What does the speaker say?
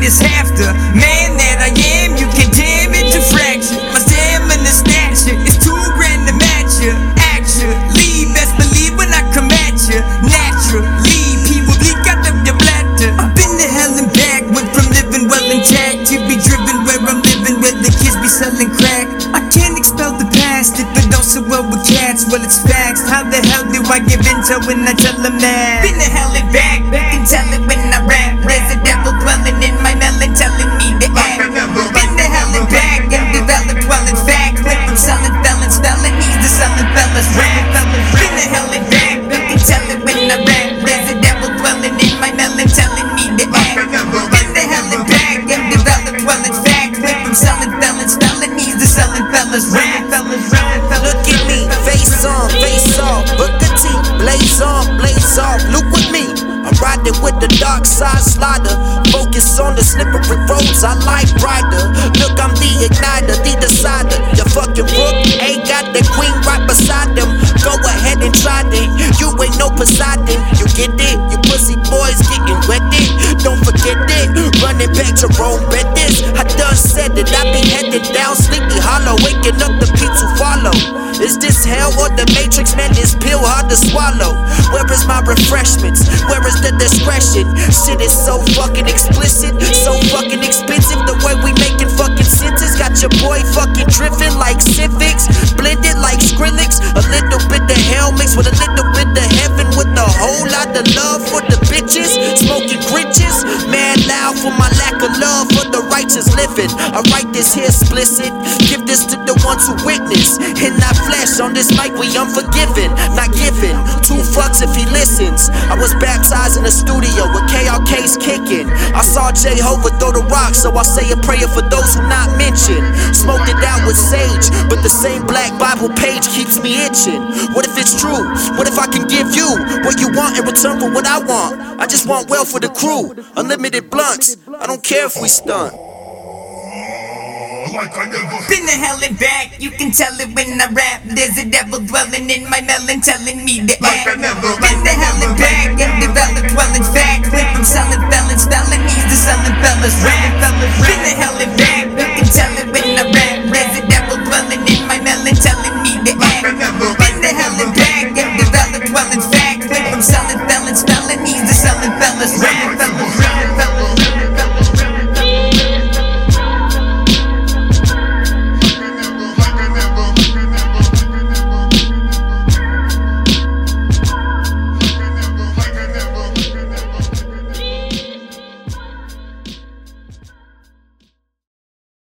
and half the man that I am. You can damage a fraction. My stamina stature is too grand to match ya. Actually, best believe when I come at ya. Naturally, people leak out of your bladder. I've been to hell and back. Went from living well intact to be driven where I'm living, where the kids be selling crack. I can't expel the past it don't sit well with cats. Well, it's facts. How the hell do I give into when I tell them that? Been to hell and back. You can tell it when blaze on, blaze off. Look with me. I'm riding with the dark side slider. Focus on the slippery roads. I like rider. Look, I'm the igniter, the decider. Your fucking rook ain't got the queen right beside them. Go ahead and try it. You ain't no Poseidon. You get it? You pussy boys getting wet it. Don't forget it. Running back to Rome, bet this. I done said it. I be heading down Sleepy Hollow, waking up the people follow. Is this hell or the Matrix? Man, this pill hard to swallow. Refreshments? Where is the discretion? Shit is so fucking explicit, so fucking expensive. The way we making fucking sentences got your boy fucking drifting like civics, blended like Skrillex. A little bit of hell mixed with a little bit of heaven, living. I write this here explicit, give this to the ones who witness. In that flesh on this mic, we unforgiven, not giving two fucks if he listens. I was baptized in the studio with KRK's kicking. I saw Jehovah throw the rock, so I say a prayer for those who not mentioned. Smoked it out with sage, but the same black Bible page keeps me itching. What if it's true? What if I can give you what you want in return for what I want? I just want well for the crew, unlimited blunts. I don't care if we stunt. Been to hell and back, you can tell it when I rap. There's a devil dwelling in my melon telling me to act. Been to hell and back and developed well in fact. Went from selling felons felonies to selling fellas rap. Been to hell